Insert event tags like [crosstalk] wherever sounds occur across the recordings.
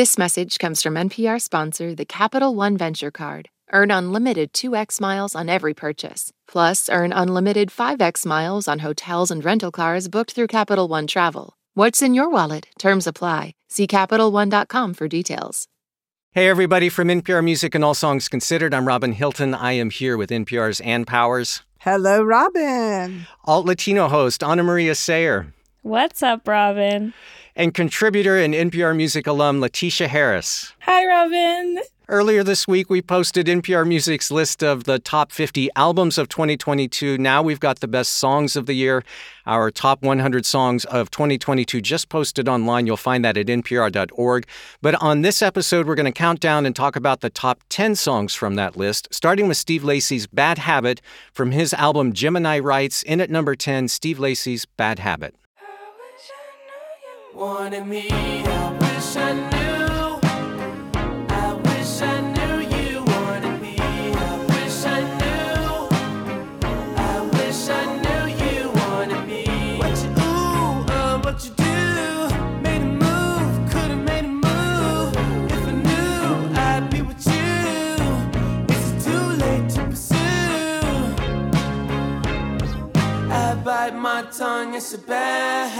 This message comes from NPR sponsor, the Capital One Venture Card. Earn unlimited 2x miles on every purchase. Plus, earn unlimited 5x miles on hotels and rental cars booked through Capital One Travel. What's in your wallet? Terms apply. See CapitalOne.com for details. Hey, everybody from NPR Music and All Songs Considered. I'm Robin Hilton. I am here with NPR's Ann Powers. Hello, Robin. Alt Latino host Anamaria Sayre. What's up, Robin? And contributor and NPR Music alum LaTesha Harris. Hi, Robin. Earlier this week, we posted NPR Music's list of the top 50 albums of 2022. Now we've got the best songs of the year. Our top 100 songs of 2022 just posted online. You'll find that at npr.org. But on this episode, we're going to count down and talk about the top 10 songs from that list, starting with Steve Lacy's Bad Habit from his album Gemini Rights. In at number 10, Steve Lacy's Bad Habit. Wanted me, I wish I knew. I wish I knew you wanted me. I wish I knew. I wish I knew you wanted me. What you ooh, uh, what you do? Made a move, could've made a move. If I knew, I'd be with you. Is it too late to pursue? I bite my tongue, it's a bad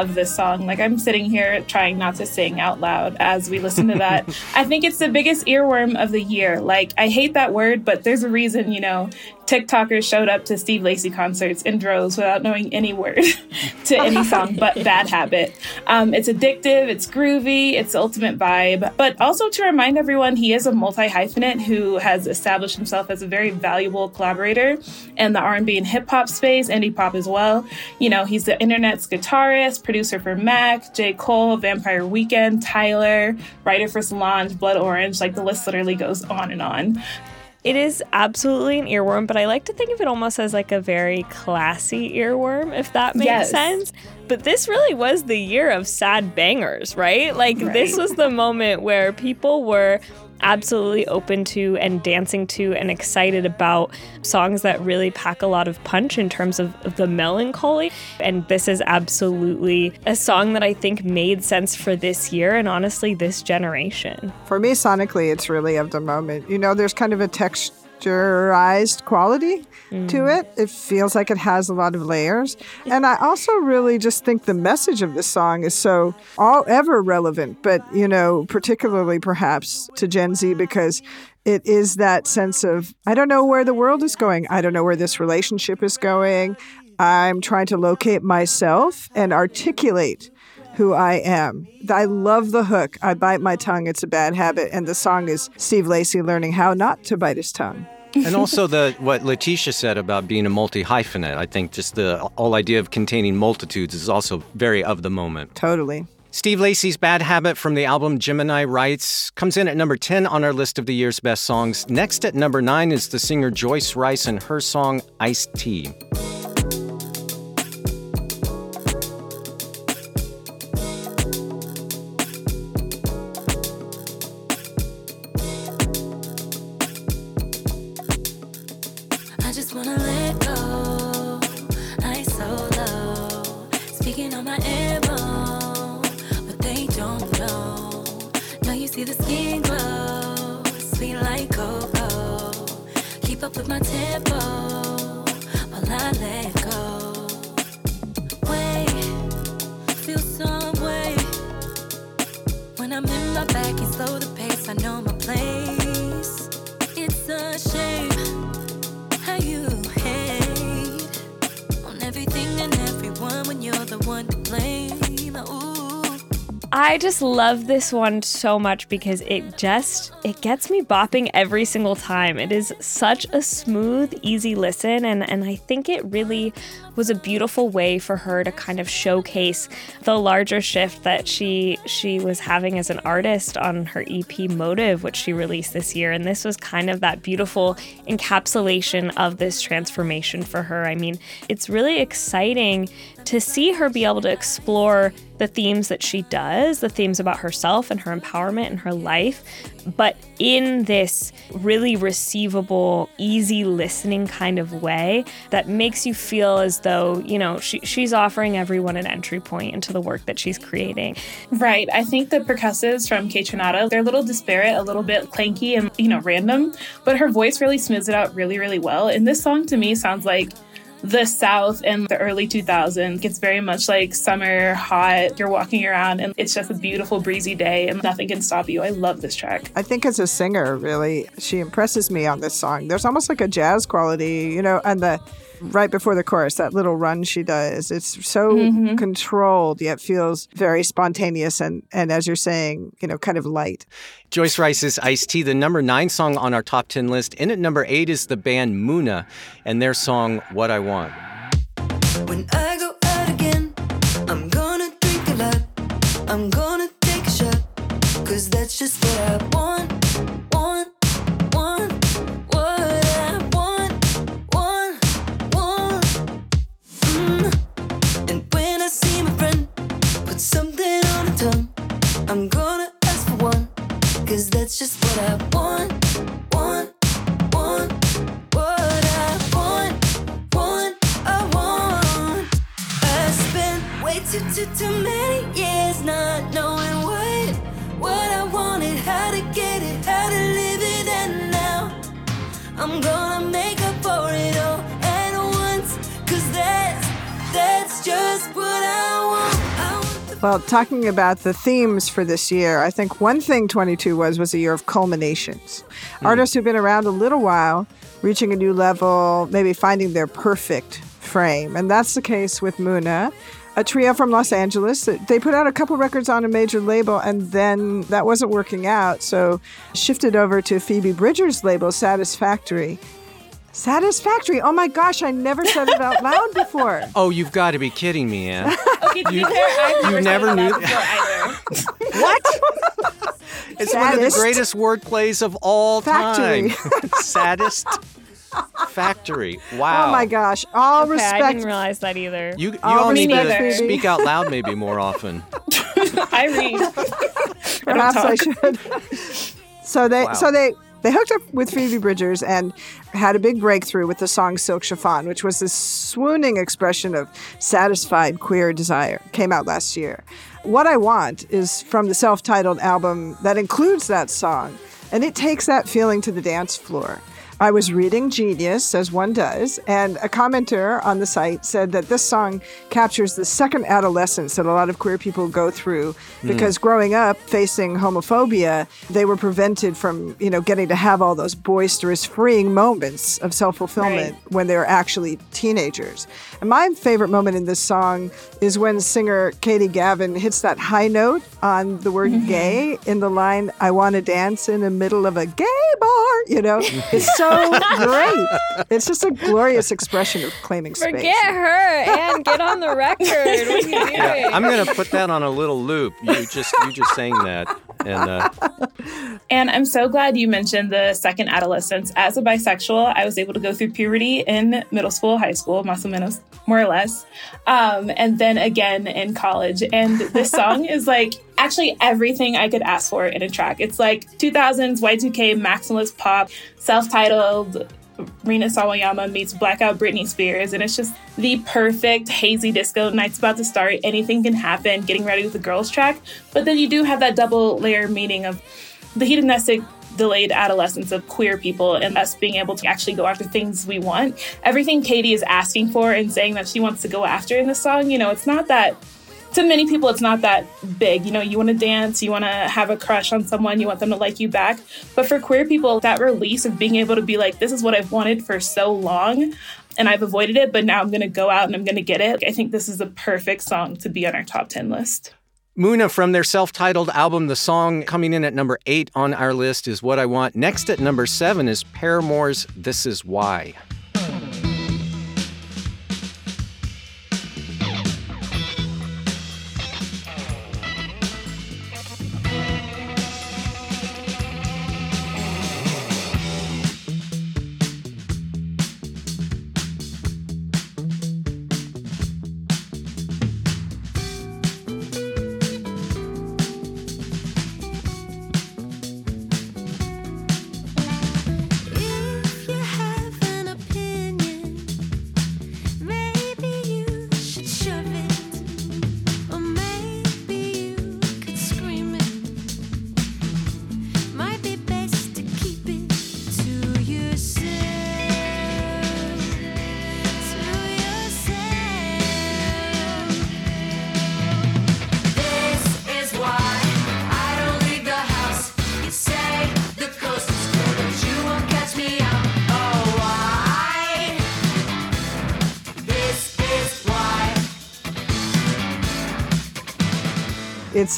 Love this song. Like, I'm sitting here trying not to sing out loud as we listen to that. [laughs] I think it's the biggest earworm of the year. Like, I hate that word, but there's a reason, you know, TikTokers showed up to Steve Lacy concerts in droves without knowing any word [laughs] to any song [laughs] but Bad Habit. Um, it's addictive, it's groovy, it's the ultimate vibe. But also to remind everyone, he is a multi hyphenate who has established himself as a very valuable collaborator in the R&B and hip hop space, indie pop as well. You know, he's the Internet's guitarist, producer for Mac, J. Cole, Vampire Weekend, Tyler, writer for Solange, Blood Orange. Like the list literally goes on and on. It is absolutely an earworm, but I like to think of it almost as like a very classy earworm, if that makes Yes. sense. But this really was the year of sad bangers, right? Like, this was the moment where people were absolutely open to and dancing to and excited about songs that really pack a lot of punch in terms of, the melancholy. And this is absolutely a song that I think made sense for this year and honestly this generation. For me, sonically, it's really of the moment. You know, there's kind of a texturized quality to mm. it. It feels like it has a lot of layers. And I also really just think the message of the song is so all ever relevant, but, you know, particularly perhaps to Gen Z because it is that sense of, I don't know where the world is going. I don't know where this relationship is going. I'm trying to locate myself and articulate who I am. I love the hook. I bite my tongue. It's a bad habit. And the song is Steve Lacy learning how not to bite his tongue. and also the what LaTesha said about being a multi hyphenate. I think just the whole idea of containing multitudes is also very of the moment. Totally. Steve Lacy's Bad Habit from the album Gemini Rights comes in at number 10 on our list of the year's best songs. Next at number 9 is the singer Joyce Wrice and her song Iced Tea. Love this one so much because it just it gets me bopping every single time. It is such a smooth, easy listen and and I think it really was a beautiful way for her to kind of showcase the larger shift that she she was having as an artist on her EP Motive which she released this year and this was kind of that beautiful encapsulation of this transformation for her. I mean, it's really exciting to see her be able to explore the themes that she does, the themes about herself and her empowerment and her life, but in this really receivable, easy listening kind of way that makes you feel as though, you know, she, she's offering everyone an entry point into the work that she's creating. Right. I think the percussives from Kaytranada, they're a little disparate, a little bit clanky and, you know, random, but her voice really smooths it out really, really well. And this song to me sounds like the South in the early 2000s. It's very much like summer, hot. You're walking around and it's just a beautiful, breezy day and nothing can stop you. I love this track. I think as a singer, really, she impresses me on this song. There's almost like a jazz quality, you know, and the right before the chorus, that little run she does. It's so Mhm. controlled, yet feels very spontaneous and, and as you're saying, you know, kind of light. Joyce Wrice's Iced Tea, the number nine song on our top 10 list. In at number eight is the band Muna and their song What I Want. When I go out again, I'm gonna drink a lot. I'm gonna take a shot. Cause that's just what I want. Want, talking about the themes for this year, I think one thing 22 was was a year of culminations. Hmm. Artists who've been around a little while, reaching a new level, maybe finding their perfect frame. And that's the case with Muna, a trio from Los Angeles. They put out a couple records on a major label and then that wasn't working out. So shifted over to Phoebe Bridgers' label, Satisfactory. Satisfactory. Oh my gosh, I never said it out loud before. [laughs] Oh, you've got to be kidding me, Ann. [laughs] Okay, to be fair, I've you never never, said knew- that before either. [laughs] What? It's one of the greatest word plays of all Factory. time. [laughs] Saddest factory. Wow. Oh my gosh. All Okay, I didn't realize that either. You, you All all need to speak out loud maybe more often. [laughs] I read. Perhaps I should. so they Wow. so they they hooked up with Phoebe Bridgers and had a big breakthrough with the song Silk Chiffon, which was this swooning expression of satisfied queer desire. Came out last year. What I Want is from the self-titled album that includes that song, and it takes that feeling to the dance floor. I was reading Genius, as one does, and a commenter on the site said that this song captures the second adolescence that a lot of queer people go through hmm. because growing up facing homophobia, they were prevented from, you know, getting to have all those boisterous, freeing moments of self-fulfillment when they were actually teenagers. And my favorite moment in this song is when singer Katie Gavin hits that high note on the word mm-hmm. gay in the line, I want to dance in the middle of a gay bar. You know, [laughs] it's so great. It's just a glorious expression of claiming space. Forget her and get on the record. What are you [laughs] doing? Yeah, I'm gonna put that on a little loop. You just you just saying that, and uh, [laughs] And I'm so glad you mentioned the second adolescence. As a bisexual, I was able to go through puberty in middle school, high school, más o menos, more or less, um, and then again in college. And this [laughs] song is like actually everything I could ask for in a track. It's like 2000s Y2K maximalist pop, self-titled. Rina Sawayama meets Blackout Britney Spears, and it's just the perfect hazy disco. Night's about to start, anything can happen, getting ready with the girls track. But then you do have that double layer meaning of the hedonistic delayed adolescence of queer people and us being able to actually go after things we want. Everything Katie is asking for and saying that she wants to go after in the song, you know, it's not that to many people it's not that big. You know, you want to dance, you want to have a crush on someone, you want them to like you back. But for queer people, that release of being able to be like, this is what I've wanted for so long and I've avoided it, but now I'm going to go out and I'm going to get it. I think this is the perfect song to be on our top 10 list. Muna from their self titled album, the song coming in at number eight on our list is What I Want. Next at number seven is Paramore's This Is Why.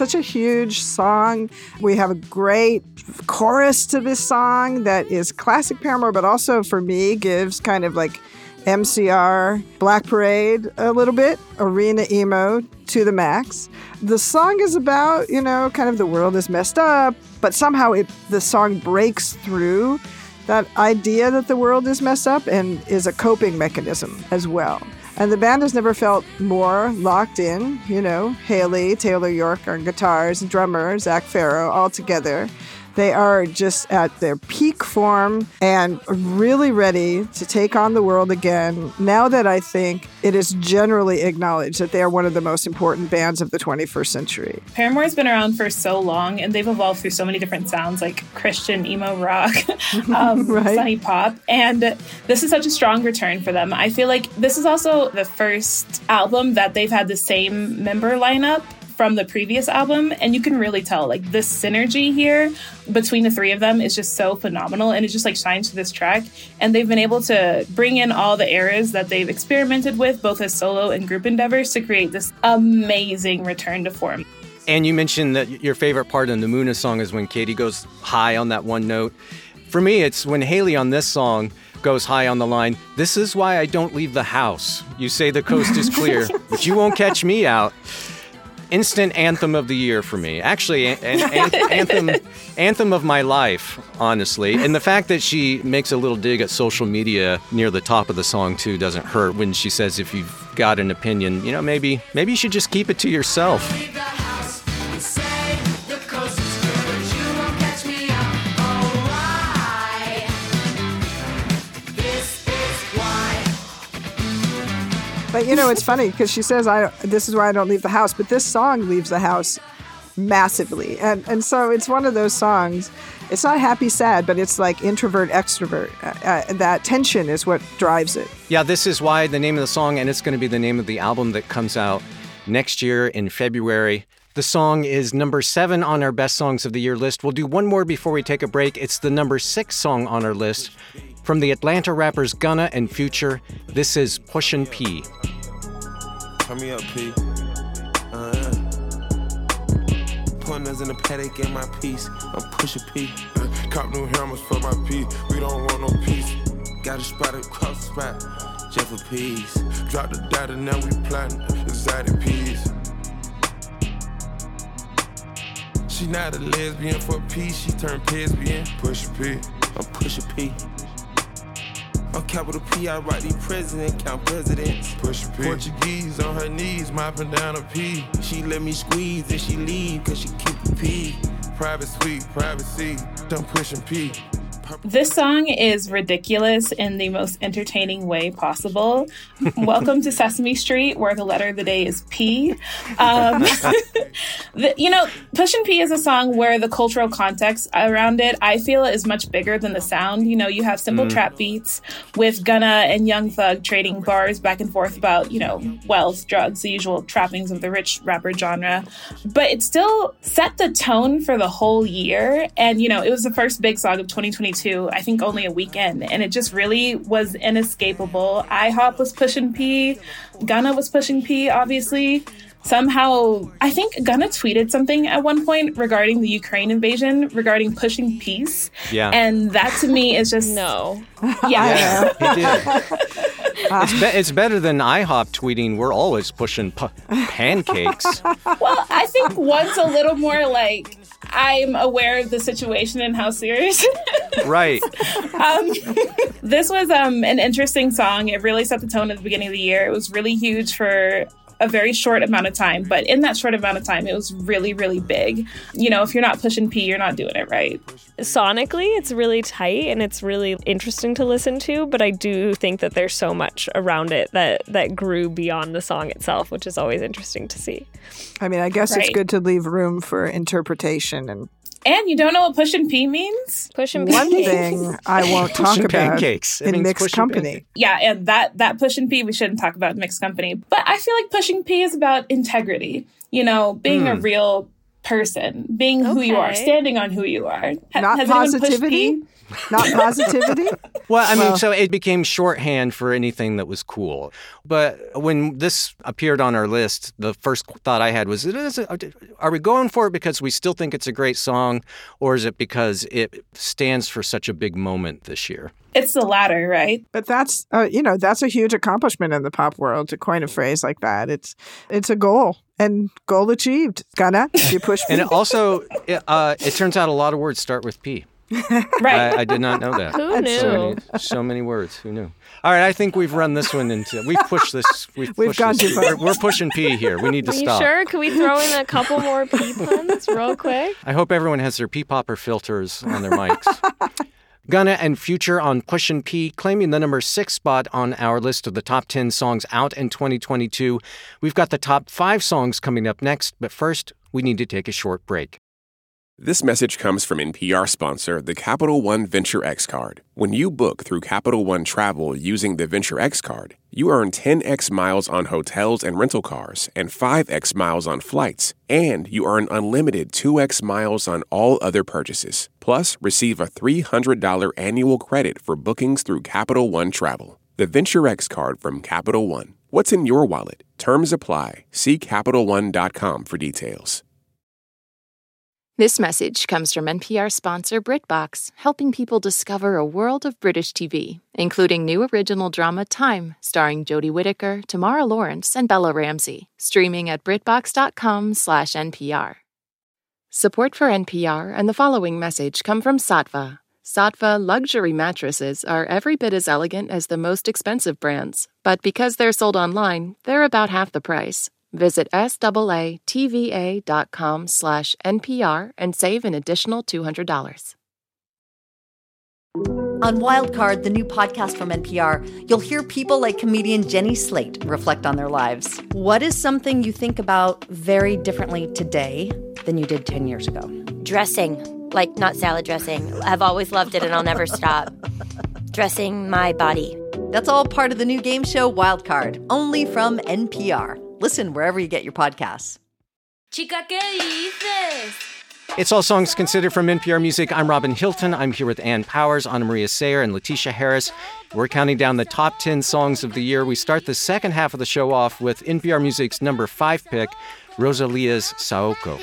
Such a huge song. We have a great chorus to this song that is classic Paramore, but also for me gives kind of like MCR Black Parade a little bit, arena emo to the max. The song is about, you know, kind of the world is messed up, but somehow it, the song breaks through that idea that the world is messed up and is a coping mechanism as well. And the band has never felt more locked in, you know, Hayley, Taylor York on guitars, drummer, Zac Farro, all together. They are just at their peak form and really ready to take on the world again. Now that I think it is generally acknowledged that they are one of the most important bands of the 21st century. Paramore's been around for so long and they've evolved through so many different sounds like Christian emo rock, [laughs] um, Right. sunny pop. And this is such a strong return for them. I feel like this is also the first album that they've had the same member lineup from the previous album and you can really tell like the synergy here between the three of them is just so phenomenal and it just like shines to this track and they've been able to bring in all the eras that they've experimented with both as solo and group endeavors to create this amazing return to form And you mentioned that your favorite part in the Muna song is when Katie goes high on that one note. For me, it's when Hayley on this song goes high on the line, This is why I don't leave the house. You say the coast is clear, [laughs] but you won't catch me out. Instant anthem of the year for me. Actually, an, [laughs] an- anthem, anthem of my life, honestly. And the fact that she makes a little dig at social media near the top of the song too doesn't hurt. When she says, "If you've got an opinion, you know, maybe maybe you should just keep it to yourself." You know, it's funny because she says, "I this is why I don't leave the house," but this song leaves the house massively, and and so it's one of those songs. It's not happy sad, but it's like introvert extrovert. Uh, uh, that tension is what drives it. Yeah, this is why the name of the song, and it's going to be the name of the album that comes out next year in February. The song is number seven on our best songs of the year list. We'll do one more before we take a break. It's the number six song on our list from the Atlanta rappers Gunna and Future. This is Pushin' P. Turn me up, P. Uh, Pointers in the paddock, get my piece. I'm P. Uh, cop new for my P. We don't want no peace. Got a spot across the spot. Just for peace. Drop the data, now we plotting. She not a lesbian for peace. She turned lesbian. Push P. I'm pushing P. On capital P, I write the president, count presidents. Push P. Portuguese on her knees, mopping down a P. She let me squeeze and she leave, cause she keep a P. Private suite, privacy, done pushing P. This song is ridiculous in the most entertaining way possible. Welcome to Sesame Street, where the letter of the day is P. Um, [laughs] the, you know, Pushin' P is a song where the cultural context around it, I feel, is much bigger than the sound. You know, you have simple trap beats with Gunna and Young Thug trading bars back and forth about, you know, wealth, drugs, the usual trappings of the rich rapper genre. But it still set the tone for the whole year. And, you know, it was the first big song of 2022, I think only a weekend. And it just really was inescapable. IHOP was pushing P, Gunna was pushing P, obviously. somehow I think Gunna tweeted something at one point regarding the Ukraine invasion, regarding pushing peace. Yeah. And that to me is just No. [laughs] yeah. Yeah, he did. [laughs] it's, be- it's better than IHOP tweeting, we're always pushing pu- pancakes. Well, I think one's a little more like I'm aware of the situation and how serious. right. um, [laughs] this was um, an interesting song. It really set the tone at the beginning of the year. It was really huge for a very short amount of time, but in that short amount of time, it was really, really big. You know, if you're not pushing P, you're not doing it right. Sonically, it's really tight and it's really interesting to listen to, but I do think that there's so much around it that that grew beyond the song itself, which is always interesting to see. I mean, I guess it's good to leave room for interpretation. And And you don't know what pushing P means? Push and one thing I [laughs] won't talk Pushing about pancakes. It in mixed company. pancakes. Yeah, and that that pushing P we shouldn't talk about in mixed company. But I feel like pushing P is about integrity. You know, being a hmm. real person, being who you are, standing on who you are. Ha- Not has anyone positivity? P? Not positivity. [laughs] Well, I mean, Well- so it became shorthand for anything that was cool. But when this appeared on our list, the first thought I had was, is are we going for it because we still think it's a great song, or is it because it stands for such a big moment this year? It's the latter, right? But that's uh, you know that's a huge accomplishment in the pop world to coin a phrase like that. It's it's a goal and goal achieved. Gonna you push And it also, it, uh, it turns out a lot of words start with P. [laughs] Right. I, I did not know that. Who So knew? many, so many words. Who knew? All right, I think we've run this one into. We've pushed this. We've, We've pushed gone this. too far. We're, we're pushing P here. We need to Are you sure? Can we throw in a couple more P puns real [laughs] quick? I hope everyone has their P popper filters on their mics. [laughs] Gunna and Future on Pushin' P, claiming the number six spot on our list of the top 10 songs out in 2022. We've got the top five songs coming up next, but first, we need to take a short break. This message comes from NPR sponsor, the Capital One Venture X Card. When you book through Capital One Travel using the Venture X Card, you earn 10x miles on hotels and rental cars and 5x miles on flights, and you earn unlimited 2x miles on all other purchases. Plus, receive a $300 annual credit for bookings through Capital One Travel. The Venture X Card from Capital One. What's in your wallet? Terms apply. See CapitalOne.com for details. This message comes from NPR sponsor BritBox, helping people discover a world of British TV, including new original drama Time, starring Jodie Whittaker, Tamara Lawrence, and Bella Ramsey, streaming at BritBox.com/npr. Support for NPR and the following message come from Saatva. Saatva luxury mattresses are every bit as elegant as the most expensive brands, but because they're sold online, they're about half the price. Visit SAATVA.com slash NPR and save an additional $200. On Wildcard, the new podcast from NPR, you'll hear people like comedian Jenny Slate reflect on their lives. What is something you think about very differently today than you did 10 years ago? Dressing, like not salad dressing. I've always loved it and I'll never stop. Dressing my body. That's all part of the new game show Wildcard, only from NPR. Listen wherever you get your podcasts. Chica, ¿qué dices? It's all songs considered from NPR Music. I'm Robin Hilton. I'm here with Ann Powers, Anamaria Sayre, and LaTesha Harris. We're counting down the top 10 songs of the year. We start the second half of the show off with NPR Music's number five pick, Rosalia's Saoko.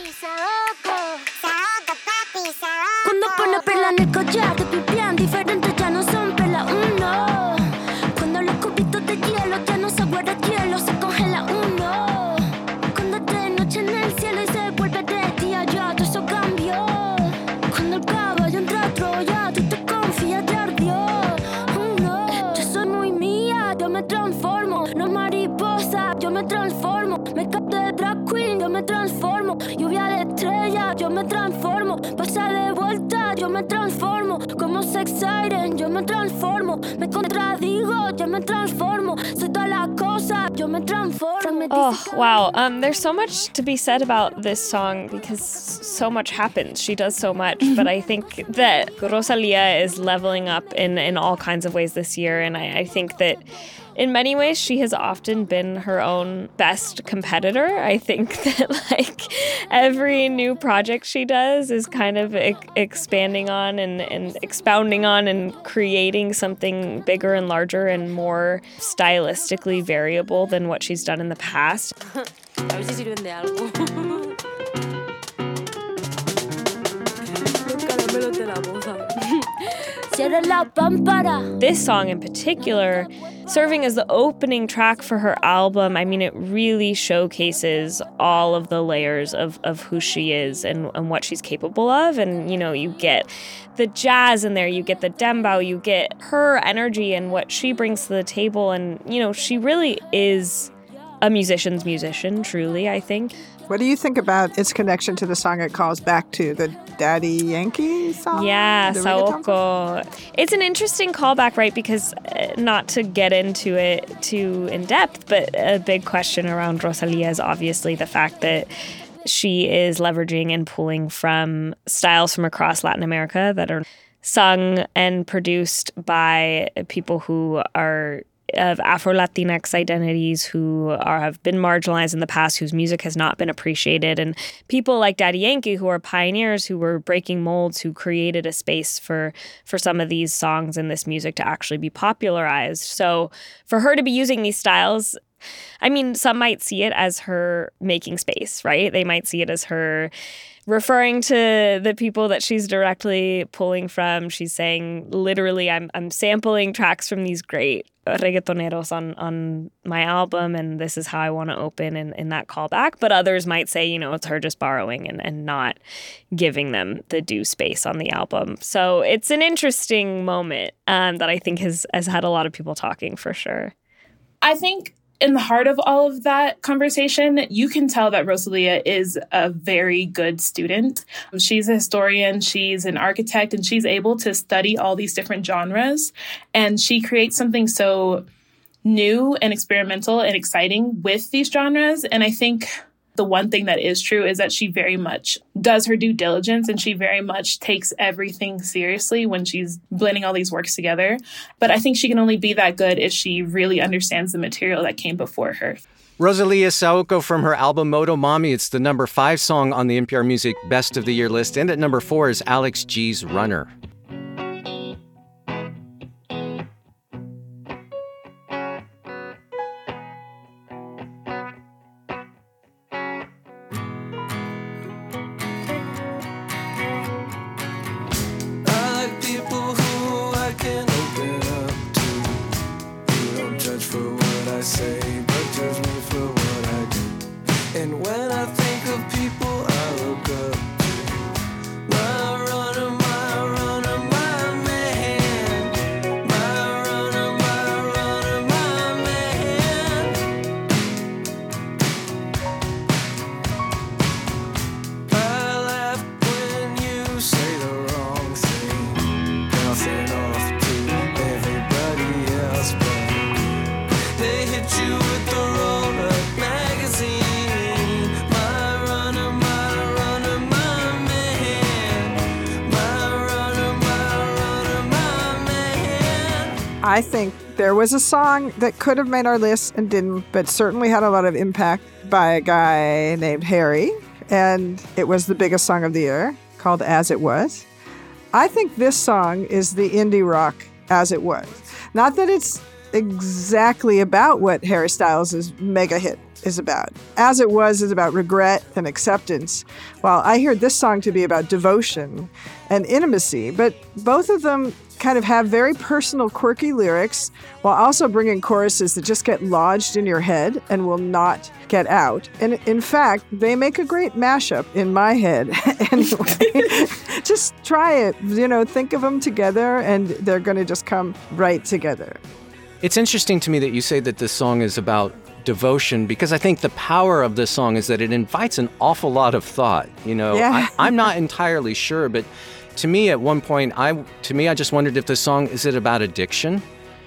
Me transformo. Pasa de vuelta, yo me transformo. Como sex siren, yo me transformo. Me contradigo, yo me transformo. Soy todas las cosas, yo me transformo. Oh, wow. Um, there's so much to be said about this song because so much happens. She does so much. but I think that Rosalia is leveling up in, in all kinds of ways this year. And I, I think that in many ways, she has often been her own best competitor. I think [laughs] that, like, every new project she does is kind of e- expanding on and, and expounding on and creating something bigger and larger and more stylistically variable than what she's done in the past. [laughs] A ver si sirven de algo. [laughs] Caramelos de la boca. Cierra la pámpara. This song in particular, serving as the opening track for her album, I mean, it really showcases all of the layers of, of who she is and, and what she's capable of. And, you know, you get the jazz in there, you get the dembow, you get her energy and what she brings to the table. And, you know, she really is a musician's musician, truly, I think. What do you think about its connection to the song it calls back to, the Daddy Yankee song? Yeah, The reggaeton song? Saoko. It's an interesting callback, right? Because uh, not to get into it too in depth, but a big question around Rosalia is obviously the fact that she is leveraging and pulling from styles from across Latin America that are sung and produced by people who are of Afro Latinx identities who are have been marginalized in the past, whose music has not been appreciated, and people like Daddy Yankee who are pioneers who were breaking molds, who created a space for for some of these songs and this music to actually be popularized. So for her to be using these styles. I mean, some might see it as her making space, right? They might see it as her referring to the people that she's directly pulling from. She's saying literally I'm I'm sampling tracks from these great reggaetoneros on on my album and this is how I want to open in, in that callback. But others might say, you know, it's her just borrowing and, and not giving them the due space on the album. So it's an interesting moment um, that I think has has had a lot of people talking for sure. I think in the heart of all of that conversation, you can tell that Rosalia is a very good student. She's a historian, she's an architect, and she's able to study all these different genres. And she creates something so new and experimental and exciting with these genres. And I think the one thing that is true is that she very much does her due diligence and she very much takes everything seriously when she's blending all these works together. But I think she can only be that good if she really understands the material that came before her. Rosalia Saoko from her album Motomami. It's the number five song on the NPR Music Best of the Year list. And at number four is Alex G's Runner. I think there was a song that could have made our list and didn't, but certainly had a lot of impact by a guy named Harry. And it was the biggest song of the year called As It Was. I think this song is the indie rock As It Was. Not that it's exactly about what Harry Styles' mega hit is about. As It Was is about regret and acceptance, while I hear this song to be about devotion and intimacy. But both of them kind of have very personal, quirky lyrics while also bringing choruses that just get lodged in your head and will not get out. And in fact, they make a great mashup in my head. [laughs] anyway, [laughs] just try it. You know, think of them together and they're going to just come right together. It's interesting to me that you say that this song is about devotion because I think the power of this song is that it invites an awful lot of thought. You know, Yeah. I, I'm not [laughs] entirely sure, but to me, at one point, I to me, I just wondered if this song is it about addiction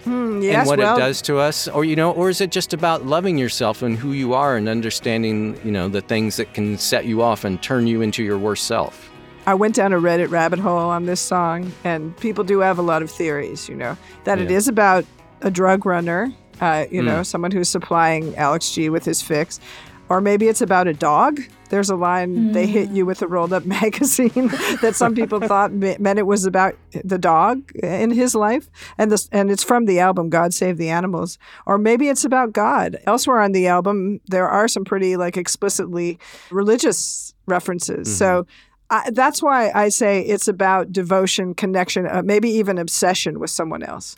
Hmm, yes, and what well, it does to us, or you know, or is it just about loving yourself and who you are and understanding, you know, the things that can set you off and turn you into your worst self. I went down a Reddit rabbit hole on this song, and people do have a lot of theories, you know, that it Yeah. is about a drug runner, uh, you Mm. know, someone who's supplying Alex G with his fix. Or maybe it's about a dog There's a line, they hit you with a rolled up [laughs] magazine that some people [laughs] thought meant it was about the dog in his life. And, this, and it's from the album God Save the Animals. Or maybe it's about God. Elsewhere on the album, there are some pretty like explicitly religious references. So I, that's why I say it's about devotion, connection, uh, maybe even obsession with someone else.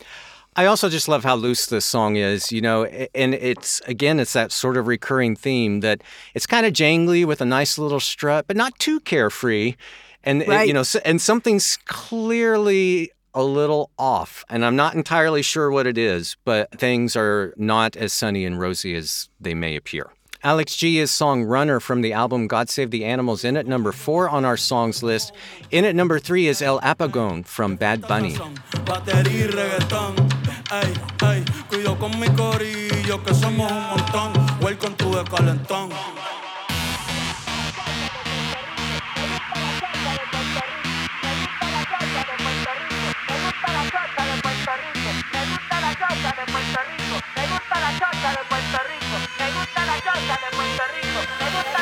I also just love how loose this song is, you know, and it's again, it's that sort of recurring theme that it's kind of jangly with a nice little strut, but not too carefree, and Right. you know, and something's clearly a little off, and I'm not entirely sure what it is, but things are not as sunny and rosy as they may appear. Alex G is song Runner from the album God Save the Animals in at number four on our songs list. In at number three is El Apagon from Bad Bunny. ey. Cuido con mi corillo que somos un montón. Welcome to the calentón. Me gusta la de Puerto Rico, me gusta la de Puerto Rico, me gusta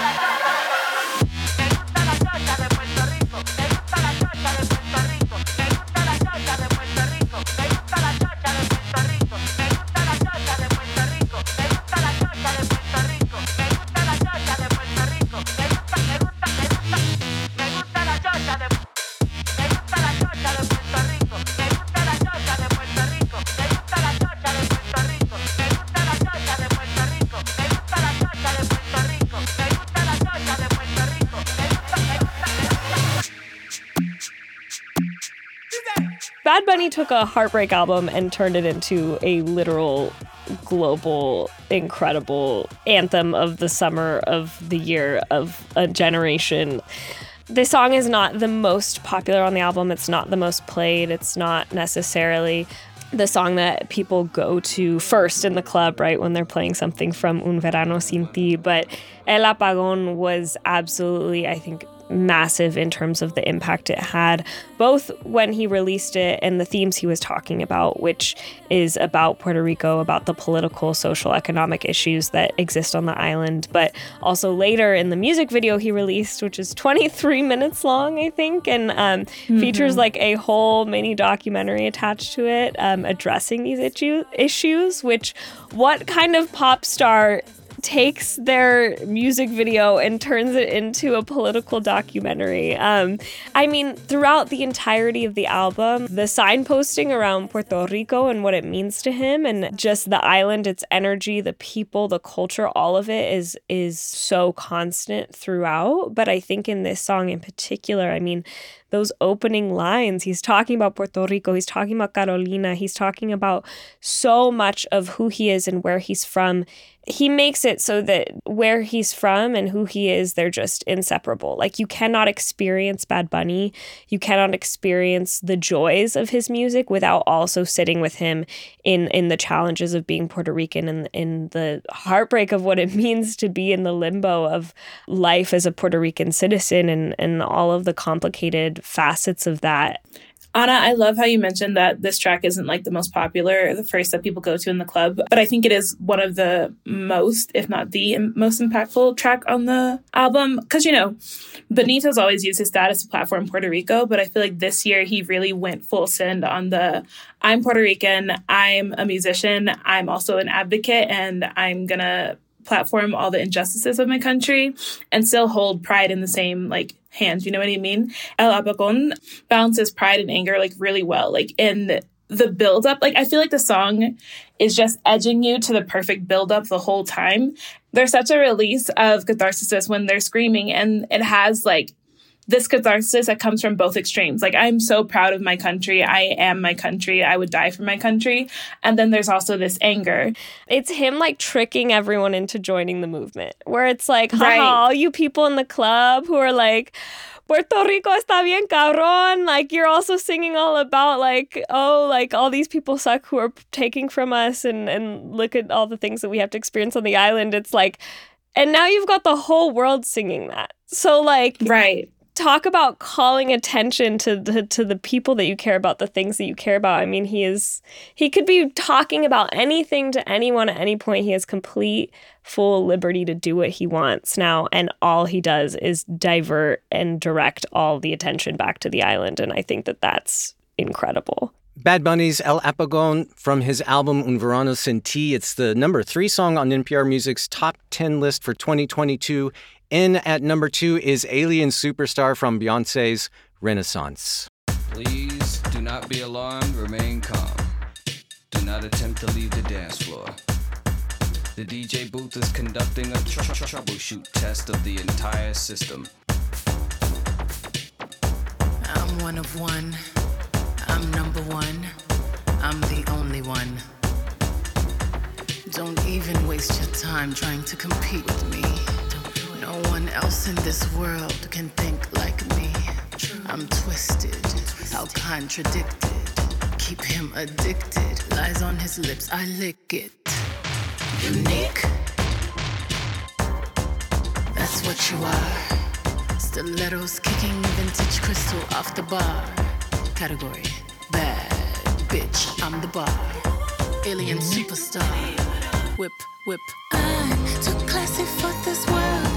Bunny took a heartbreak album and turned it into a literal global incredible anthem of the summer of the year of a generation. The song is not the most popular on the album. It's not the most played. It's not necessarily the song that people go to first in the club, right, when they're playing something from Un Verano Sin Ti. But El Apagón was absolutely, I think, massive in terms of the impact it had, both when he released it and the themes he was talking about, which is about Puerto Rico, about the political, social, economic issues that exist on the island, but also later in the music video he released, which is 23 [laughs] minutes long, I think, and um, features like a whole mini documentary attached to it um, addressing these issue- issues, which what kind of pop star takes their music video and turns it into a political documentary. Um, I mean, throughout the entirety of the album, the signposting around Puerto Rico and what it means to him, and just the island, its energy, the people, the culture, all of it is is so constant throughout. But I think in this song in particular, I mean, those opening lines. He's talking about Puerto Rico, he's talking about Carolina, he's talking about so much of who he is and where he's from. He makes it so that where he's from and who he is, they're just inseparable. Like you cannot experience Bad Bunny, you cannot experience the joys of his music without also sitting with him in in the challenges of being Puerto Rican and in the heartbreak of what it [laughs] means to be in the limbo of life as a Puerto Rican citizen and and all of the complicated facets of that. Anna, I love how you mentioned that this track isn't like the most popular, the first that people go to in the club, but I think it is one of the most, if not the most impactful track on the album. Because, you know, Benito's always used his status to platform Puerto Rico, but I feel like this year he really went full send on the I'm Puerto Rican, I'm a musician, I'm also an advocate, and I'm gonna platform all the injustices of my country and still hold pride in the same like hands. You know what I mean? El Apagón balances pride and anger like really well. Like in the build up, like I feel like the song is just edging you to the perfect build up the whole time. There's such a release of catharsis when they're screaming, and it has like this catharsis that comes from both extremes. Like, I'm so proud of my country. I am my country. I would die for my country. And then there's also this anger. It's him like tricking everyone into joining the movement, where it's like, haha, Right. all you people in the club who are like, Puerto Rico está bien cabrón. Like you're also singing all about like, oh, like all these people suck who are taking from us and and look at all the things that we have to experience on the island. It's like and now you've got the whole world singing that. So like Right. Talk about calling attention to the to the people that you care about, the things that you care about. I mean, he is he could be talking about anything to anyone at any point. He has complete full liberty to do what he wants now, and all he does is divert and direct all the attention back to the island, and I think that that's incredible. Bad Bunny's El Apagón from his album Un Verano Sin Ti. It's the number three song on NPR Music's top 10 list for 2022. In at number two is Alien Superstar from Beyonce's Renaissance. Please do not be alarmed, remain calm. Do not attempt to leave the dance floor. The DJ booth is conducting a tr- tr- troubleshoot test of the entire system. I'm one of one. I'm number one. I'm the only one. Don't even waste your time trying to compete with me. No one else in this world can think like me. I'm twisted, how contradicted. Keep him addicted. Lies on his lips, I lick it. Unique. That's what you are. Stilettos kicking vintage crystal off the bar. Category bad bitch, I'm the bar. Alien superstar. Whip, whip. I'm too classy for this world.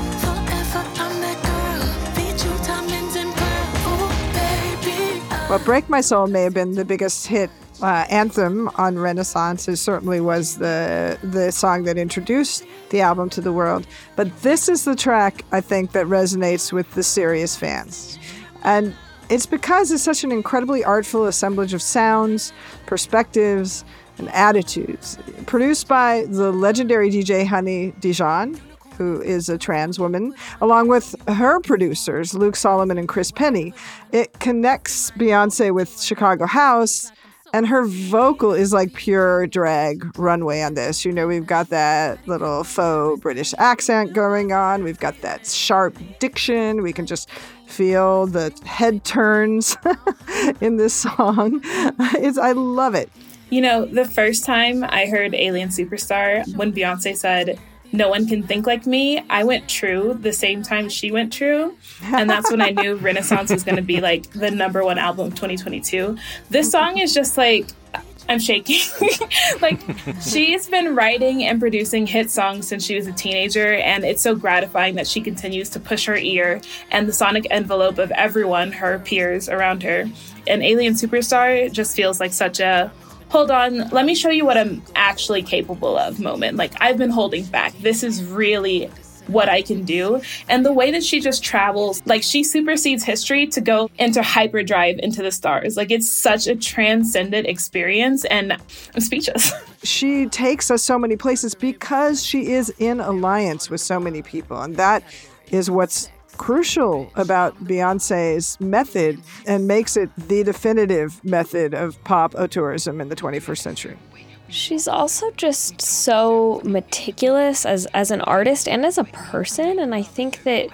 Well, Break My Soul may have been the biggest hit uh, anthem on Renaissance. It certainly was the the song that introduced the album to the world. But this is the track I think that resonates with the serious fans, and it's because it's such an incredibly artful assemblage of sounds, perspectives, and attitudes. Produced by the legendary DJ Honey Dijon, who is a trans woman, along with her producers, Luke Solomon and Chris Penny. It connects Beyonce with Chicago House, and her vocal is like pure drag runway on this. You know, we've got that little faux British accent going on, we've got that sharp diction, we can just feel the head turns [laughs] in this song. [laughs] It's, I love it. You know, the first time I heard Alien Superstar, when Beyonce said, No one can think like me, I went true the same time she went true. And that's when I knew [laughs] Renaissance was going to be like the number one album of 2022. This song is just like, I'm shaking. [laughs] like, she's been writing and producing hit songs since she was a teenager, and it's so gratifying that she continues to push her ear and the sonic envelope of everyone, her peers around her. And Alien Superstar just feels like such a hold on, let me show you what I'm actually capable of moment. Like, I've been holding back. This is really what I can do. And the way that she just travels, like, she supersedes history to go into hyperdrive into the stars. Like, it's such a transcendent experience, and I'm speechless. [laughs] She takes us so many places because she is in alliance with so many people. And that is what's crucial about Beyonce's method and makes it the definitive method of pop tourism in the 21st century. She's also just so meticulous as as an artist and as a person and I think that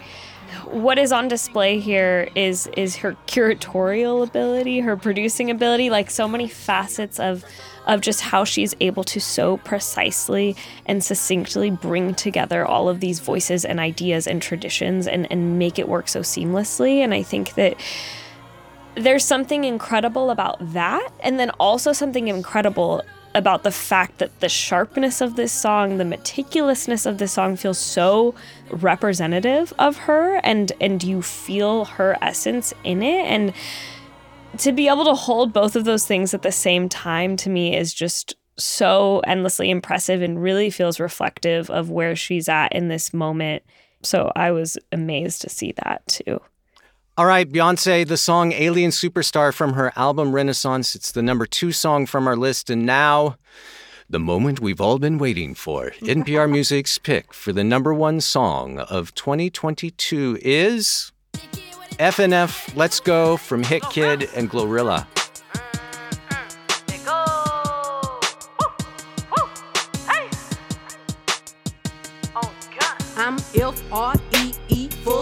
what is on display here is is her curatorial ability, her producing ability, like so many facets of of just how she's able to so precisely and succinctly bring together all of these voices and ideas and traditions and, and make it work so seamlessly. And I think that there's something incredible about that. And then also something incredible about the fact that the sharpness of this song, the meticulousness of this song feels so representative of her and and you feel her essence in it and to be able to hold both of those things at the same time to me is just so endlessly impressive and really feels reflective of where she's at in this moment. So I was amazed to see that too. All right, Beyonce, the song Alien Superstar from her album Renaissance. It's the number two song from our list. And now, the moment we've all been waiting for. [laughs] NPR Music's pick for the number one song of 2022 is FNF Let's Go from Hitkidd and Glorilla. I'm F R E E, fuck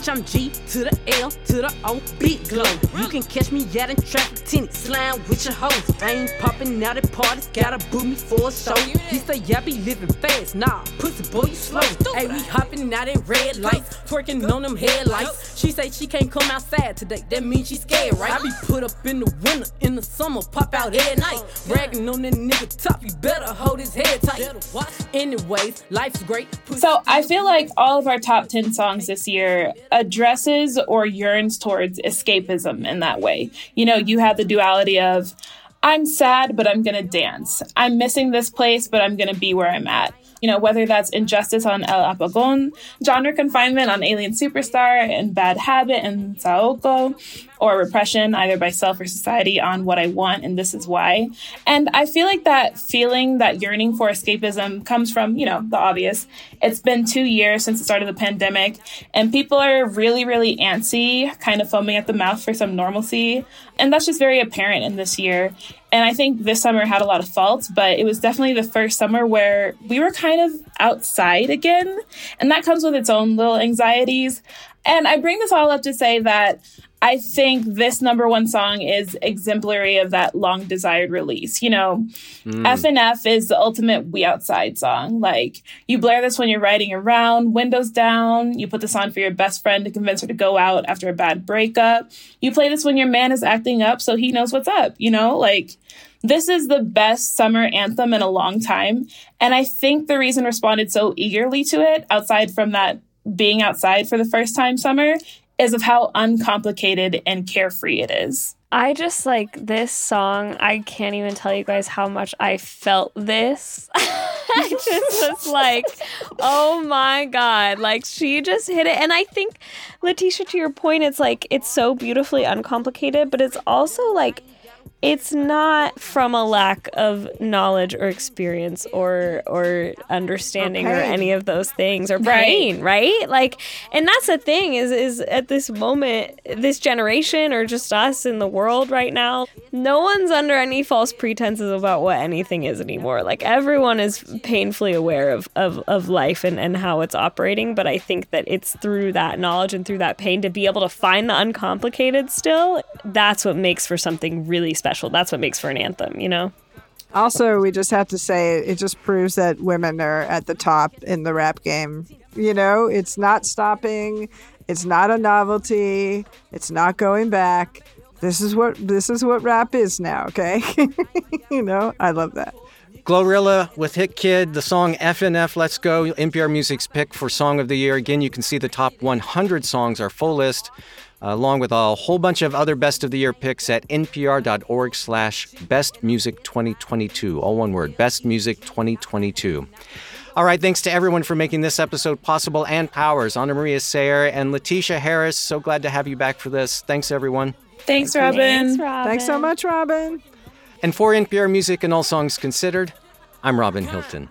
Bitch, I'm G to the L to the O, big glow. You can catch me out in traffic, tinted, slime with your hoes. I ain't popping out at parties, gotta book me for a show. He say, I be living fast, nah, pussy boy, you slow. Hey, we hopping out at red lights, twerking on them headlights. She say she can't come outside today, that means she scared, right? I be put up in the winter, in the summer, pop out at night. Bragging on that nigga top, you better hold his head tight. Anyways, life's great. So I feel like all of our top 10 songs this year addresses or yearns towards escapism in that way. You know, you have the duality of I'm sad, but I'm gonna dance. I'm missing this place, but I'm gonna be where I'm at. You know, whether that's Injustice on El Apagón, Genre Confinement on Alien Superstar, and Bad Habit and Saoko, or Repression, either by self or society, on What I Want and This Is Why. And I feel like that feeling, that yearning for escapism comes from, you know, the obvious. It's been two years since the start of the pandemic, and people are really, really antsy, kind of foaming at the mouth for some normalcy. And that's just very apparent in this year. And I think this summer had a lot of faults, but it was definitely the first summer where we were kind of outside again. And that comes with its own little anxieties. And I bring this all up to say that I think this number one song is exemplary of that long desired release. You know, Mm. F and F is the ultimate we outside song. Like you blare this when you're riding around, windows down. You put this on for your best friend to convince her to go out after a bad breakup. You play this when your man is acting up so he knows what's up. You know, like this is the best summer anthem in a long time. And I think the reason responded so eagerly to it, outside from that being outside for the first time summer, is of how uncomplicated and carefree it is. I just like this song. I can't even tell you guys how much I felt this. [laughs] I just was like, oh my God. Like she just hit it. And I think, LaTesha, to your point, it's like, it's so beautifully uncomplicated, but it's also like, it's not from a lack of knowledge or experience or or understanding or, pain. any of those things or Right. pain, right? Like and that's the thing is is at this moment this generation or just us in the world right now, no one's under any false pretenses about what anything is anymore. Like everyone is painfully aware of of, of life and, and how it's operating, but I think that it's through that knowledge and through that pain to be able to find the uncomplicated still, that's what makes for something really special. That's what makes for an anthem, you know? Also, we just have to say it just proves that women are at the top in the rap game. You know, it's not stopping. It's not a novelty. It's not going back. This is what this is what rap is now, okay? [laughs] you know, I love that. Glorilla with Hitkidd, the song FNF Let's Go, NPR Music's pick for Song of the Year. Again, you can see the top 100 songs, our full list, along with a whole bunch of other Best of the Year picks at npr.org slash Best Music 2022. All one word, Best Music 2022. All right, thanks to everyone for making this episode possible Ann Powers, Anamaria Sayre and LaTesha Harris. So glad to have you back for this. Thanks, everyone. Thanks, Robin. Thanks so much, Robin. And for NPR Music and All Songs Considered, I'm Robin Hilton.